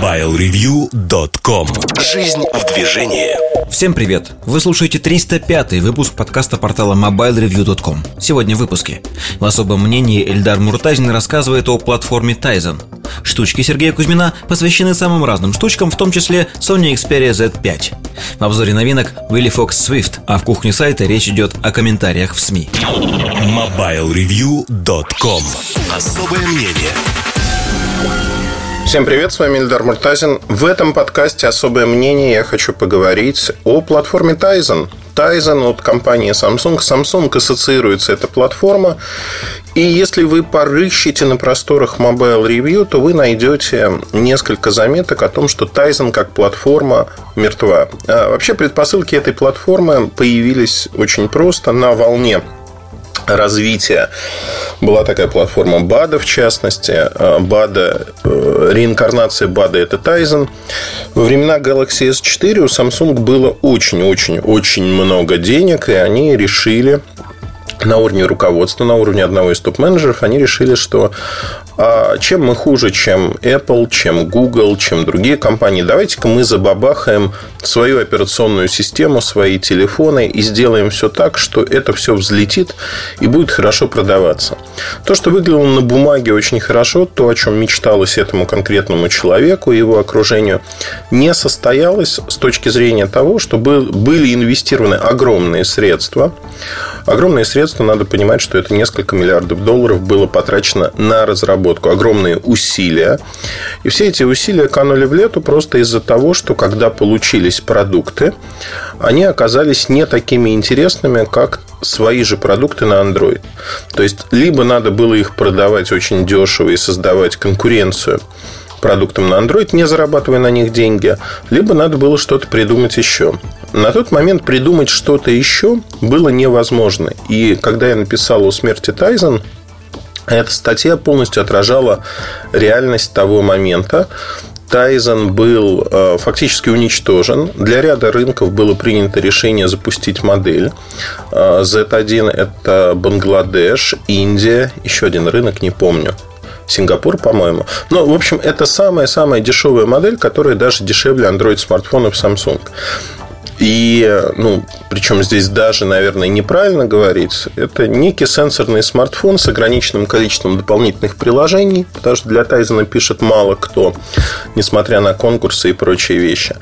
MobileReview.com Жизнь в движении. Всем привет! Вы слушаете 305-й выпуск подкаста портала MobileReview.com Сегодня в выпуске. В особом мнении Эльдар Муртазин рассказывает о платформе Tizen. Штучки Сергея Кузьмина посвящены самым разным штучкам, в том числе Sony Xperia Z5 В обзоре новинок Willy Fox Swift, а в кухне сайта речь идет о комментариях в СМИ. MobileReview.com Особое мнение Всем привет, с вами Ильдар Муртазин. В этом подкасте «Особое мнение» я хочу поговорить о платформе Tizen. Tizen от компании Samsung. Samsung ассоциируется эта платформа. И если вы порыщите на просторах Mobile Review, то вы найдете несколько заметок о том, что Tizen как платформа мертва. А вообще предпосылки этой платформы появились очень просто на волне развития. Была такая платформа БАДа, в частности. А, БАДа, э, реинкарнация БАДа – это Tizen. Во времена Galaxy S4 у Samsung было очень-очень-очень много денег, и они решили на уровне руководства, на уровне одного из топ-менеджеров, они решили, что чем мы хуже, чем Apple, чем Google, чем другие компании, давайте-ка мы забабахаем свою операционную систему, свои телефоны и сделаем все так, что это все взлетит и будет хорошо продаваться. То, что выглядело на бумаге очень хорошо, то, о чем мечталось этому конкретному человеку и его окружению, не состоялось с точки зрения того, что были инвестированы огромные средства. Огромные средства, надо понимать, что это несколько миллиардов долларов было потрачено на разработку разработку огромные усилия. И все эти усилия канули в лету просто из-за того, что когда получились продукты, они оказались не такими интересными, как свои же продукты на Android. То есть, либо надо было их продавать очень дешево и создавать конкуренцию продуктам на Android, не зарабатывая на них деньги, либо надо было что-то придумать еще. На тот момент придумать что-то еще было невозможно. И когда я написал о смерти Тайзен, эта статья полностью отражала реальность того момента. Тайзен был э, фактически уничтожен. Для ряда рынков было принято решение запустить модель. Э, Z1 это Бангладеш, Индия, еще один рынок, не помню. Сингапур, по-моему. Но, в общем, это самая-самая дешевая модель, которая даже дешевле Android смартфонов Samsung. И, ну, причем здесь даже, наверное, неправильно говорить, это некий сенсорный смартфон с ограниченным количеством дополнительных приложений, потому что для Тайзена пишет мало кто, несмотря на конкурсы и прочие вещи.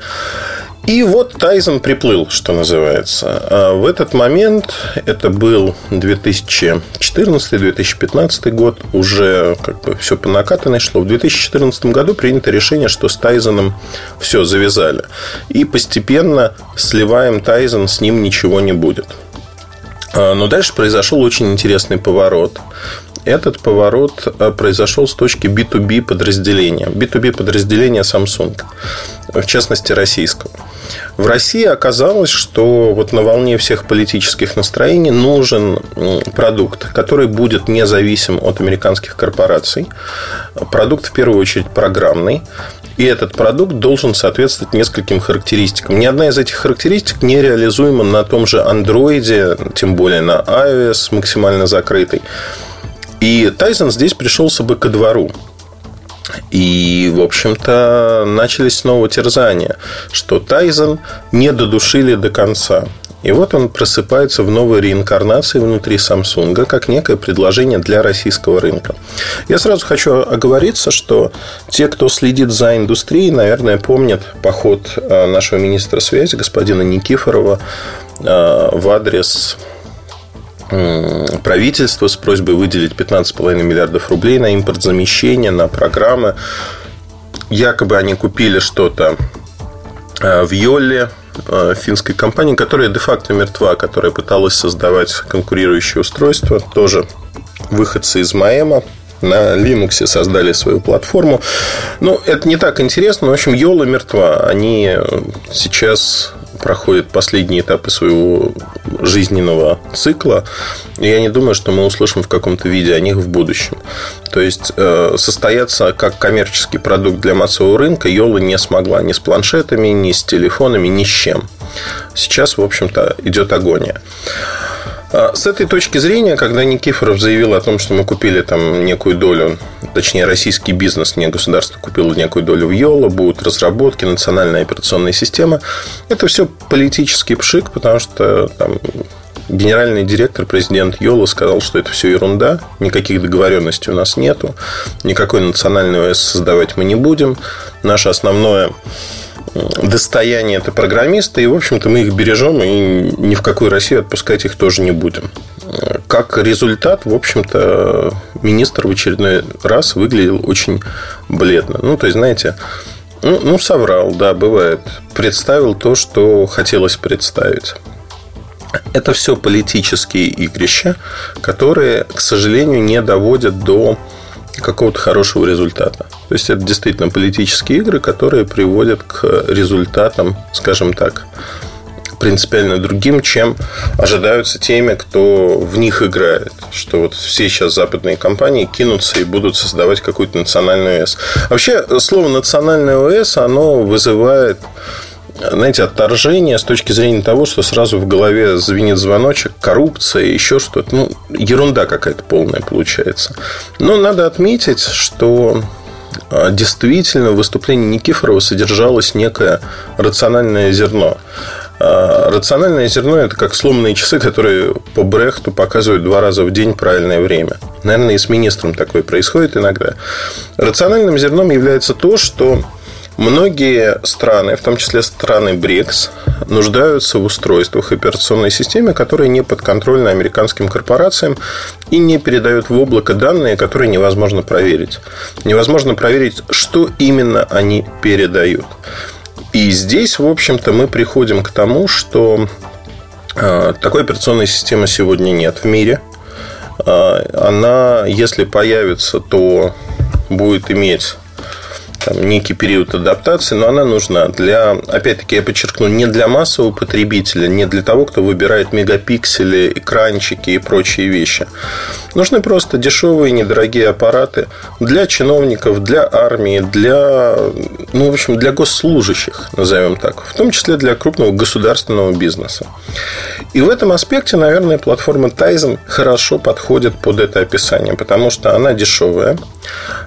И вот Тайзен приплыл, что называется. А в этот момент, это был 2014-2015 год, уже как бы все по накатанной шло. В 2014 году принято решение, что с Тайзеном все завязали. И постепенно сливаем Тайзен, с ним ничего не будет. А, но дальше произошел очень интересный поворот. Этот поворот а, произошел с точки B2B подразделения. B2B подразделения Samsung, в частности российского. В России оказалось, что вот на волне всех политических настроений нужен продукт, который будет независим от американских корпораций. Продукт, в первую очередь, программный. И этот продукт должен соответствовать нескольким характеристикам. Ни одна из этих характеристик не реализуема на том же Android, тем более на iOS максимально закрытый. И Тайзен здесь пришелся бы ко двору. И, в общем-то, начались снова терзания, что Тайзен не додушили до конца. И вот он просыпается в новой реинкарнации внутри Samsung, как некое предложение для российского рынка. Я сразу хочу оговориться, что те, кто следит за индустрией, наверное, помнят поход э, нашего министра связи, господина Никифорова, э, в адрес правительства с просьбой выделить 15,5 миллиардов рублей на импортзамещение, на программы. Якобы они купили что-то э, в Йолле, э, финской компании, которая де-факто мертва, которая пыталась создавать конкурирующие устройства, тоже выходцы из Маэма, на Linux создали свою платформу. Ну, это не так интересно. В общем, Йола мертва. Они сейчас проходят последние этапы своего жизненного цикла. И я не думаю, что мы услышим в каком-то виде о них в будущем. То есть, э, состояться как коммерческий продукт для массового рынка Йола не смогла ни с планшетами, ни с телефонами, ни с чем. Сейчас, в общем-то, идет агония. А, с этой точки зрения, когда Никифоров заявил о том, что мы купили там некую долю, точнее, российский бизнес, не государство купило некую долю в Йола, будут разработки, национальная операционная система, это все политический пшик, потому что там генеральный директор, президент Йола сказал, что это все ерунда, никаких договоренностей у нас нету, никакой национальный ОС создавать мы не будем. Наше основное достояние это программисты, и, в общем-то, мы их бережем, и ни в какую Россию отпускать их тоже не будем. Как результат, в общем-то, министр в очередной раз выглядел очень бледно. Ну, то есть, знаете, ну, ну соврал, да, бывает. Представил то, что хотелось представить. Это все политические игрища, которые, к сожалению, не доводят до какого-то хорошего результата. То есть это действительно политические игры, которые приводят к результатам, скажем так, принципиально другим, чем ожидаются теми, кто в них играет. Что вот все сейчас западные компании кинутся и будут создавать какую-то национальную ОС. Вообще, слово национальная ОС, оно вызывает знаете, отторжение с точки зрения того, что сразу в голове звенит звоночек, коррупция, еще что-то. Ну, ерунда какая-то полная получается. Но надо отметить, что а, действительно в выступлении Никифорова содержалось некое рациональное зерно. А, рациональное зерно – это как сломанные часы, которые по Брехту показывают два раза в день правильное время. Наверное, и с министром такое происходит иногда. Рациональным зерном является то, что Многие страны, в том числе страны БРИКС, нуждаются в устройствах операционной системы, которые не подконтрольны американским корпорациям и не передают в облако данные, которые невозможно проверить. Невозможно проверить, что именно они передают. И здесь, в общем-то, мы приходим к тому, что а, такой операционной системы сегодня нет в мире. А, она, если появится, то будет иметь там, некий период адаптации, но она нужна для, опять-таки, я подчеркну, не для массового потребителя, не для того, кто выбирает мегапиксели, экранчики и прочие вещи. Нужны просто дешевые, недорогие аппараты для чиновников, для армии, для, ну, в общем, для госслужащих, назовем так, в том числе для крупного государственного бизнеса. И в этом аспекте, наверное, платформа Tizen хорошо подходит под это описание, потому что она дешевая.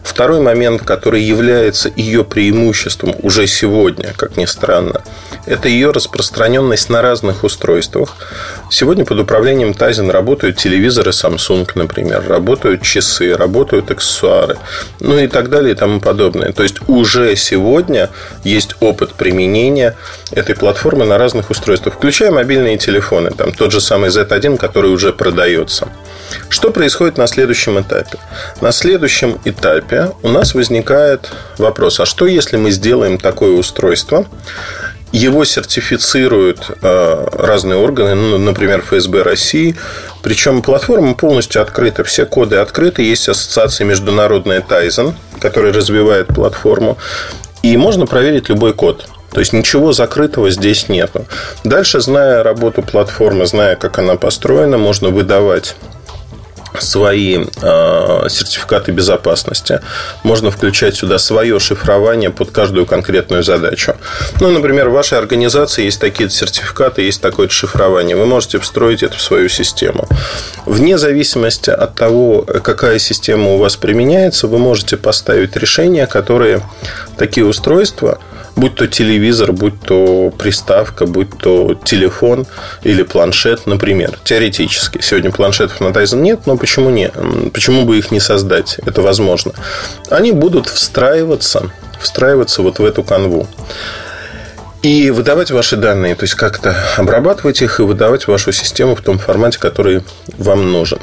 Второй момент, который является ее преимуществом уже сегодня, как ни странно, это ее распространенность на разных устройствах. Сегодня под управлением Tizen работают телевизоры Samsung, например, работают часы, работают аксессуары, ну и так далее и тому подобное. То есть уже сегодня есть опыт применения этой платформы на разных устройствах, включая мобильные телефоны, там тот же самый Z1, который уже продается. Что происходит на следующем этапе? На следующем этапе у нас возникает вопрос, а что если мы сделаем такое устройство, его сертифицируют э, разные органы, ну, например, ФСБ России. Причем платформа полностью открыта, все коды открыты. Есть ассоциация международная Tizen, которая развивает платформу. И можно проверить любой код. То есть ничего закрытого здесь нету. Дальше, зная работу платформы, зная, как она построена, можно выдавать свои э, сертификаты безопасности. Можно включать сюда свое шифрование под каждую конкретную задачу. Ну, например, в вашей организации есть такие сертификаты, есть такое шифрование. Вы можете встроить это в свою систему. Вне зависимости от того, какая система у вас применяется, вы можете поставить решения, которые такие устройства – будь то телевизор, будь то приставка, будь то телефон или планшет, например, теоретически. Сегодня планшетов на Tizen нет, но почему нет? Почему бы их не создать? Это возможно. Они будут встраиваться, встраиваться вот в эту канву и выдавать ваши данные, то есть как-то обрабатывать их и выдавать вашу систему в том формате, который вам нужен.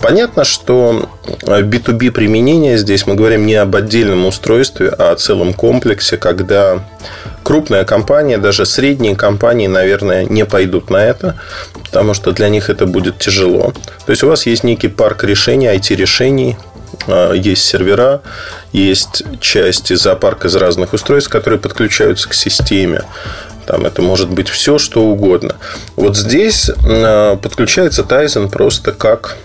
Понятно, что B2B применение здесь мы говорим не об отдельном устройстве, а о целом комплексе, когда крупная компания, даже средние компании, наверное, не пойдут на это, потому что для них это будет тяжело. То есть у вас есть некий парк решений, IT-решений, есть сервера, есть часть зоопарк из разных устройств, которые подключаются к системе. Там это может быть все, что угодно. Вот здесь а, подключается Tizen просто как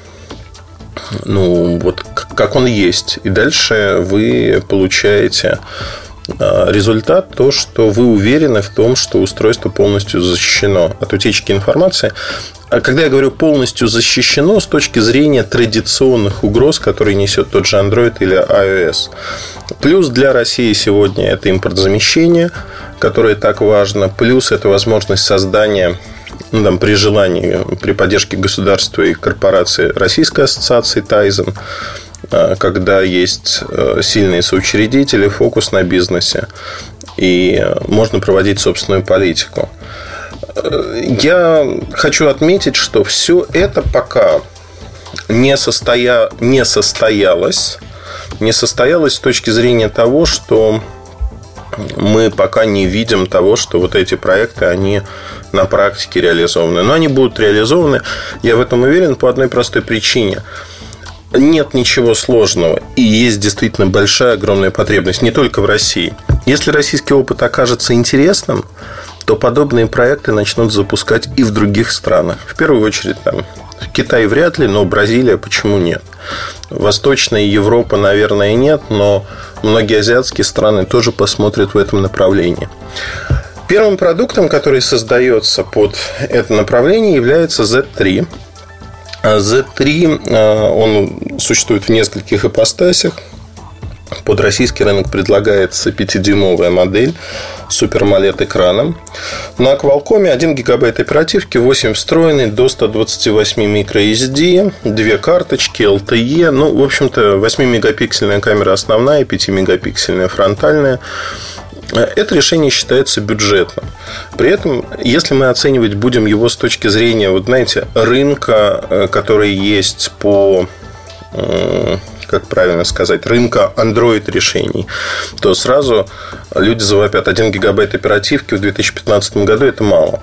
ну, вот как он есть. И дальше вы получаете а, результат то, что вы уверены в том, что устройство полностью защищено от утечки информации. А когда я говорю полностью защищено с точки зрения традиционных угроз, которые несет тот же Android или iOS. Плюс для России сегодня это импортзамещение, которое так важно. Плюс это возможность создания ну, там, при желании, при поддержке государства и корпорации Российской ассоциации Тайзен, а, когда есть э, сильные соучредители, фокус на бизнесе, и можно проводить собственную политику. Э, я хочу отметить, что все это пока не, состоя... не состоялось. Не состоялось с точки зрения того, что мы пока не видим того, что вот эти проекты, они на практике реализованы. Но они будут реализованы, я в этом уверен, по одной простой причине. Нет ничего сложного. И есть действительно большая, огромная потребность. Не только в России. Если российский опыт окажется интересным, то подобные проекты начнут запускать и в других странах. В первую очередь там Китай вряд ли, но Бразилия почему нет? Восточная Европа, наверное, нет, но многие азиатские страны тоже посмотрят в этом направлении. Первым продуктом, который создается под это направление, является Z3. Z3, э, он существует в нескольких ипостасях. Под российский рынок предлагается 5-дюймовая модель с Super AMOLED экраном. На Qualcomm 1 гигабайт оперативки, 8 встроенный до 128 microSD, две карточки, LTE. Ну, в общем-то, 8-мегапиксельная камера основная, 5-мегапиксельная фронтальная. Это решение считается бюджетным. При этом, если мы оценивать будем его с точки зрения, вот знаете, рынка, э, который есть по как правильно сказать, рынка Android решений, то сразу люди завопят 1 гигабайт оперативки в 2015 году это мало.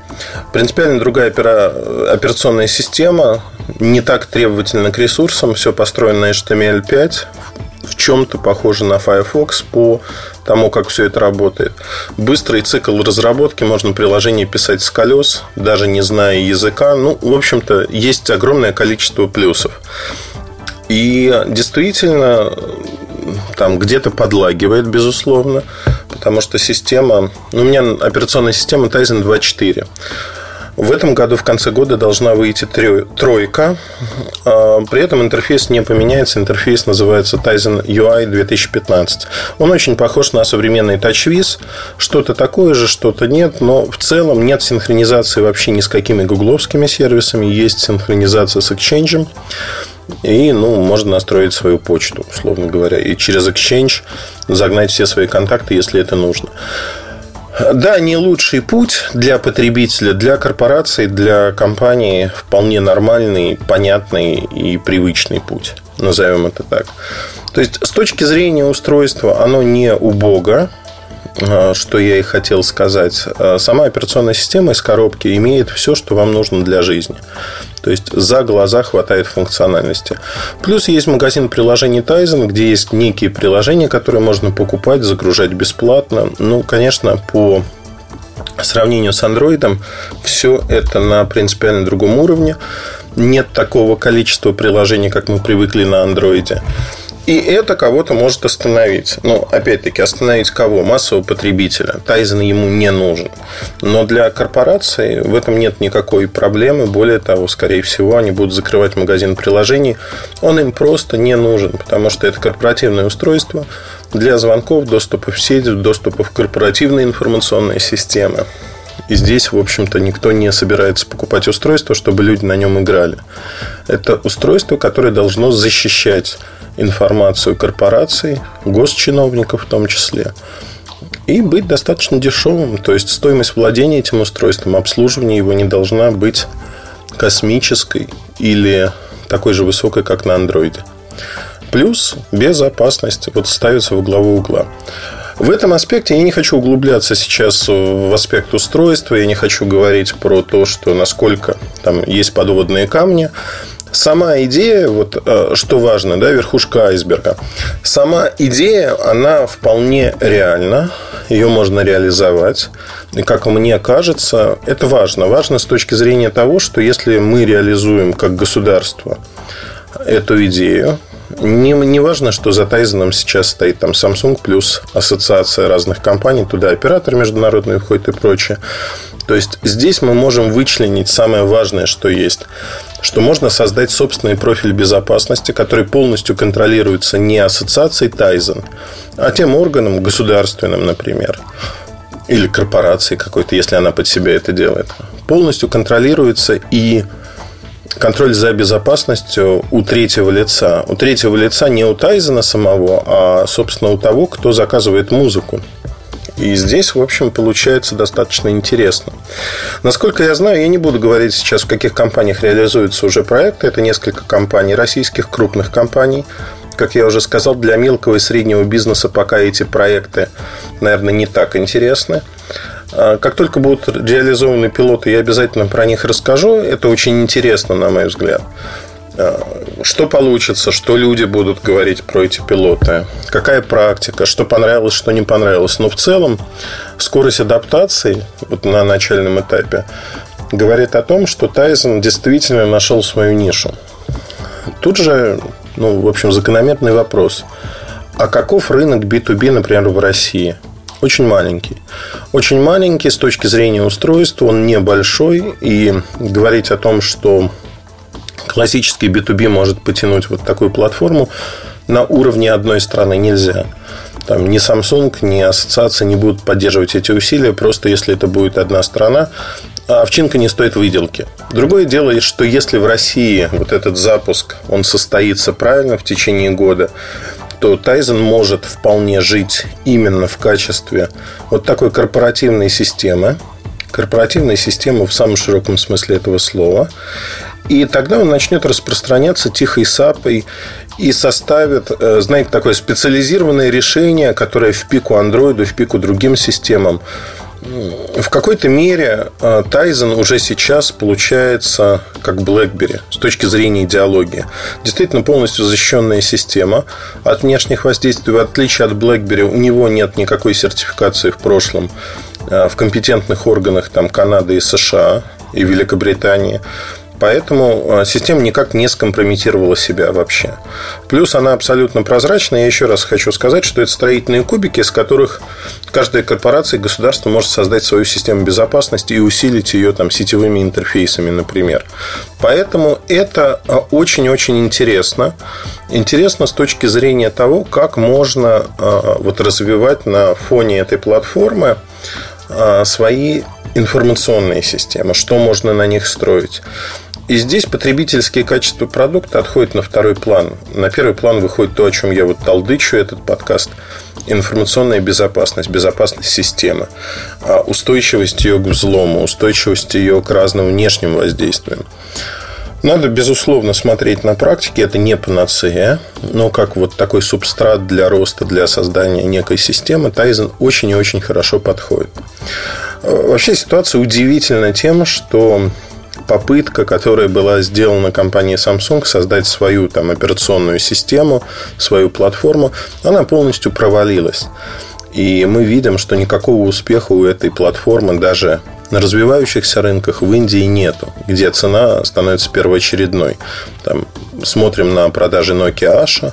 Принципиально другая операционная система, не так требовательна к ресурсам, все построено на HTML5, в чем-то похоже на Firefox по тому, как все это работает. Быстрый цикл разработки, можно приложение писать с колес, даже не зная языка. Ну, в общем-то, есть огромное количество плюсов. И действительно, там где-то подлагивает, безусловно, потому что система... Ну, у меня операционная система Tizen 2.4. В этом году, в конце года, должна выйти тройка. А, при этом интерфейс не поменяется. Интерфейс называется Tizen UI 2015. Он очень похож на современный TouchWiz. Что-то такое же, что-то нет. Но в целом нет синхронизации вообще ни с какими гугловскими сервисами. Есть синхронизация с Exchange. И, ну, можно настроить свою почту, условно говоря, и через Exchange загнать все свои контакты, если это нужно. Да, не лучший путь для потребителя, для корпорации, для компании вполне нормальный, понятный и привычный путь. Назовем это так. То есть, с точки зрения устройства, оно не убого, что я и хотел сказать. А, сама операционная система из коробки имеет все, что вам нужно для жизни. То есть за глаза хватает функциональности. Плюс есть магазин приложений Tizen, где есть некие приложения, которые можно покупать, загружать бесплатно. Ну, конечно, по сравнению с Android все это на принципиально другом уровне. Нет такого количества приложений, как мы привыкли на Android. И это кого-то может остановить. Ну, опять-таки, остановить кого? Массового потребителя. Тайзен ему не нужен. Но для корпорации в этом нет никакой проблемы. Более того, скорее всего, они будут закрывать магазин приложений. Он им просто не нужен, потому что это корпоративное устройство для звонков, доступа в сеть, доступа в корпоративные информационные системы. И здесь, в общем-то, никто не собирается покупать устройство, чтобы люди на нем играли. Это устройство, которое должно защищать информацию корпораций, госчиновников в том числе, и быть достаточно дешевым. То есть стоимость владения этим устройством, обслуживания его не должна быть космической или такой же высокой, как на андроиде. Плюс безопасность вот ставится в главу угла. В этом аспекте я не хочу углубляться сейчас в аспект устройства, я не хочу говорить про то, что насколько там есть подводные камни. Сама идея, вот э, что важно, да, верхушка айсберга. Сама идея, она вполне реальна, ее можно реализовать. И как мне кажется, это важно. Важно с точки зрения того, что если мы реализуем как государство эту идею, Не, не важно, что за Тайзеном сейчас стоит там Samsung плюс ассоциация разных компаний, туда оператор международный входит и прочее. То есть здесь мы можем вычленить самое важное, что есть. Что можно создать собственный профиль безопасности, который полностью контролируется не ассоциацией Тайзен, а тем органом государственным, например, или корпорацией какой-то, если она под себя это делает. Полностью контролируется и контроль за безопасностью у третьего лица. У третьего лица не у Тайзена самого, а, собственно, у того, кто заказывает музыку. И здесь, в общем, получается достаточно интересно. Насколько я знаю, я не буду говорить сейчас, в каких компаниях реализуются уже проекты. Это несколько компаний, российских крупных компаний. Как я уже сказал, для мелкого и среднего бизнеса пока эти проекты, наверное, не так интересны. А как только будут реализованы пилоты, я обязательно про них расскажу. Это очень интересно, на мой взгляд. А, что получится, что люди будут говорить про эти пилоты, какая практика, что понравилось, что не понравилось. Но в целом скорость адаптации вот на начальном этапе говорит о том, что Тайзен действительно нашел свою нишу. Тут же, ну, в общем, закономерный вопрос. А каков рынок B2B, например, в России – очень маленький. Очень маленький с точки зрения устройства, он небольшой. И говорить о том, что классический B2B может потянуть вот такую платформу на уровне одной страны нельзя. Там ни Samsung, ни ассоциация не будут поддерживать эти усилия, просто если это будет одна страна, а овчинка не стоит выделки. Другое дело, что если в России вот этот запуск, он состоится правильно в течение года, то Тайзен может вполне жить именно в качестве вот такой корпоративной системы, корпоративной системы в самом широком смысле этого слова. И тогда он начнет распространяться тихой сапой и составит, э, знаете, такое специализированное решение, которое в пику андроиду, в пику другим системам в какой-то мере Тайзен уже сейчас получается как BlackBerry с точки зрения идеологии. Действительно полностью защищенная система от внешних воздействий. В отличие от BlackBerry у него нет никакой сертификации в прошлом а, в компетентных органах там, Канады и США и Великобритании. Поэтому а, система никак не скомпрометировала себя вообще. Плюс она абсолютно прозрачная. Я еще раз хочу сказать, что это строительные кубики, из которых каждая корпорация и государство может создать свою систему безопасности и усилить ее там, сетевыми интерфейсами, например. Поэтому это а, очень-очень интересно. Интересно с точки зрения того, как можно а, вот, развивать на фоне этой платформы свои информационные системы, что можно на них строить. И здесь потребительские качества продукта отходят на второй план. На первый план выходит то, о чем я вот толдычу этот подкаст. Информационная безопасность, безопасность системы, а устойчивость ее к взлому, устойчивость ее к разным внешним воздействиям. Надо, безусловно, смотреть на практике. Это не панацея, но как вот такой субстрат для роста, для создания некой системы, Тайзен очень и очень хорошо подходит. Вообще ситуация удивительна тем, что попытка, которая была сделана компанией Samsung создать свою там, операционную систему, свою платформу, она полностью провалилась. И мы видим, что никакого успеха у этой платформы даже на развивающихся рынках в Индии нету, где цена становится первоочередной. Там, смотрим на продажи Nokia Asha.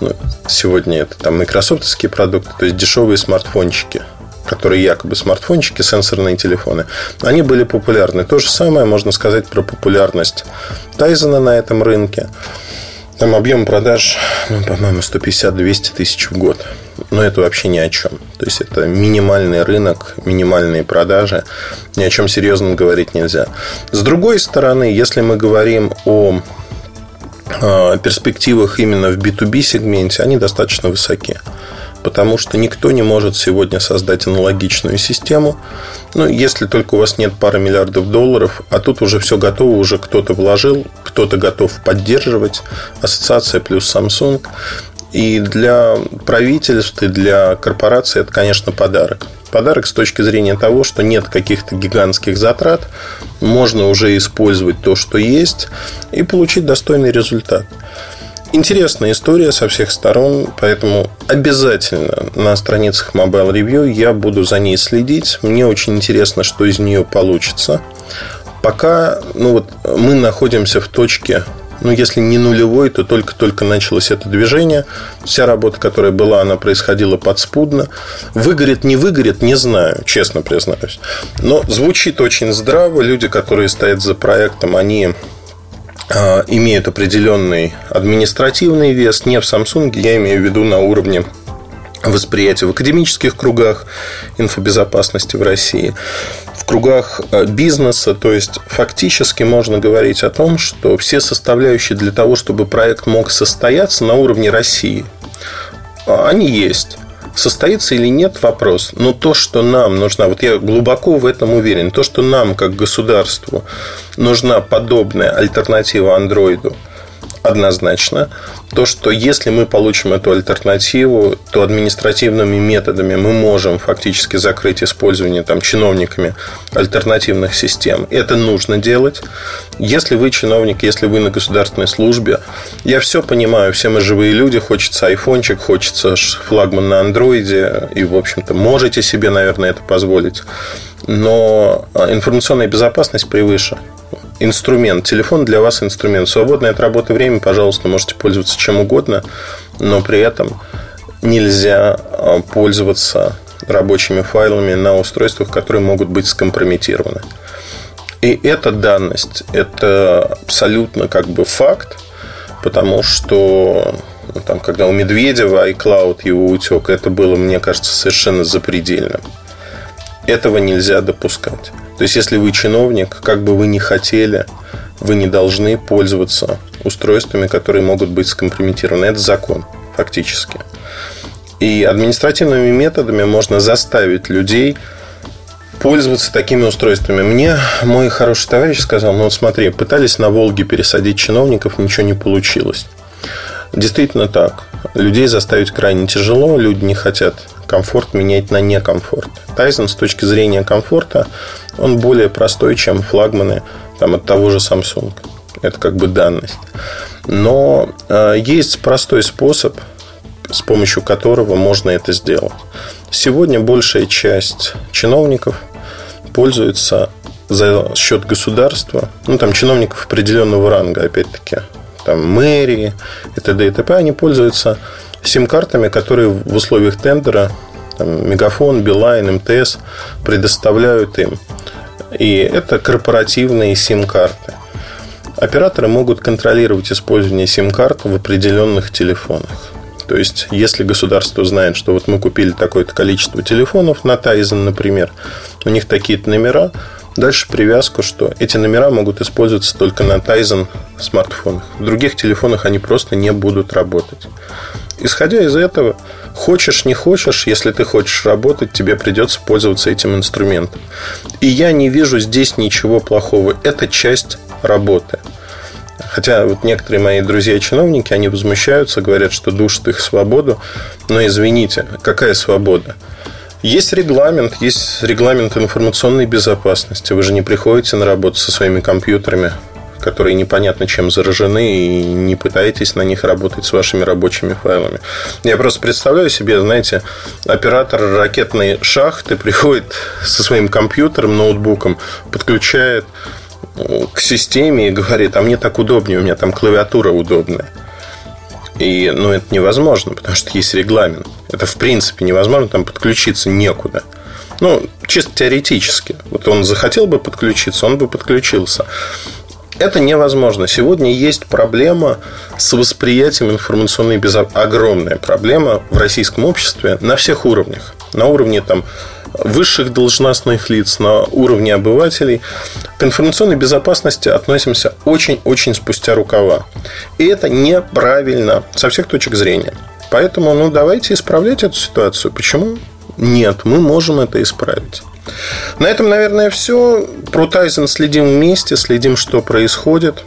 Ну, сегодня это там майкрософтовские продукты, то есть дешевые смартфончики которые якобы смартфончики, сенсорные телефоны, они были популярны. То же самое можно сказать про популярность Тайзена на этом рынке. Там объем продаж, ну, по-моему, 150-200 тысяч в год. Но это вообще ни о чем. То есть это минимальный рынок, минимальные продажи. Ни о чем серьезном говорить нельзя. С другой стороны, если мы говорим о а, перспективах именно в B2B сегменте, они достаточно высоки потому что никто не может сегодня создать аналогичную систему. Ну, если только у вас нет пары миллиардов долларов, а тут уже все готово, уже кто-то вложил, кто-то готов поддерживать. Ассоциация плюс Samsung. И для правительств, и для корпораций это, конечно, подарок. Подарок с точки зрения того, что нет каких-то гигантских затрат, можно уже использовать то, что есть, и получить достойный результат. Интересная история со всех сторон, поэтому обязательно на страницах Mobile Review я буду за ней следить. Мне очень интересно, что из нее получится. Пока ну вот, мы находимся в точке ну, если не нулевой, то только-только началось это движение. Вся работа, которая была, она происходила подспудно. Выгорит, не выгорит, не знаю, честно признаюсь. Но звучит очень здраво. Люди, которые стоят за проектом, они имеют определенный административный вес. Не в Samsung, я имею в виду на уровне восприятия в академических кругах инфобезопасности в России в кругах э, бизнеса, то есть фактически можно говорить о том, что все составляющие для того, чтобы проект мог состояться на уровне России, а, они есть. Состоится или нет вопрос, но то, что нам нужна, вот я глубоко в этом уверен, то, что нам, как государству, нужна подобная альтернатива андроиду – однозначно. То, что если мы получим эту альтернативу, то административными методами мы можем фактически закрыть использование там, чиновниками альтернативных систем. Это нужно делать. Если вы чиновник, если вы на государственной службе, я все понимаю, все мы живые люди, хочется айфончик, хочется флагман на андроиде, и, в общем-то, можете себе, наверное, это позволить. Но а, информационная безопасность превыше инструмент. Телефон для вас инструмент. Свободное от работы время, пожалуйста, можете пользоваться чем угодно, но при этом нельзя а, пользоваться рабочими файлами на устройствах, которые могут быть скомпрометированы. И эта данность, это абсолютно как бы факт, потому что ну, там, когда у Медведева iCloud его утек, это было, мне кажется, совершенно запредельным. Этого нельзя допускать. То есть, если вы чиновник, как бы вы ни хотели, вы не должны пользоваться устройствами, которые могут быть скомпрометированы. Это закон, фактически. И административными методами можно заставить людей пользоваться такими устройствами. Мне мой хороший товарищ сказал, ну вот смотри, пытались на Волге пересадить чиновников, ничего не получилось. Действительно так. Людей заставить крайне тяжело, люди не хотят комфорт менять на некомфорт. Тайзен с точки зрения комфорта, он более простой, чем флагманы там, от того же Samsung. Это как бы данность. Но э, есть простой способ, с помощью которого можно это сделать. Сегодня большая часть чиновников пользуется за счет государства, ну, там, чиновников определенного ранга, опять-таки, там, мэрии и т.д. и т.п., они пользуются сим-картами, которые в условиях тендера там, Мегафон, Билайн, МТС предоставляют им. И это корпоративные сим-карты. Операторы могут контролировать использование сим-карт в определенных телефонах. То есть, если государство знает, что вот мы купили такое-то количество телефонов на Тайзен, например, у них такие-то номера, дальше привязку, что эти номера могут использоваться только на Тайзен смартфонах. В других телефонах они просто не будут работать. Исходя из этого, хочешь, не хочешь, если ты хочешь работать, тебе придется пользоваться этим инструментом. И я не вижу здесь ничего плохого. Это часть работы. Хотя вот некоторые мои друзья-чиновники, они возмущаются, говорят, что душат их свободу. Но извините, какая свобода? Есть регламент, есть регламент информационной безопасности. Вы же не приходите на работу со своими компьютерами которые непонятно чем заражены, и не пытаетесь на них работать с вашими рабочими файлами. Я просто представляю себе, знаете, оператор ракетной шахты приходит со своим компьютером, ноутбуком, подключает к системе и говорит, а мне так удобнее, у меня там клавиатура удобная. И, ну, это невозможно, потому что есть регламент. Это, в принципе, невозможно, там подключиться некуда. Ну, чисто теоретически. Вот он захотел бы подключиться, он бы подключился. Это невозможно. Сегодня есть проблема с восприятием информационной безопасности. Огромная проблема в российском обществе на всех уровнях. На уровне там, высших должностных лиц, на уровне обывателей. К информационной безопасности относимся очень-очень спустя рукава. И это неправильно со всех точек зрения. Поэтому ну, давайте исправлять эту ситуацию. Почему? Нет, мы можем это исправить. На этом, наверное, все. Про Тайзен следим вместе, следим, что происходит.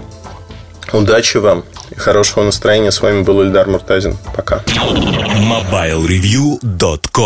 Удачи вам и хорошего настроения. С вами был Ильдар Муртазин. Пока. MobileReview.com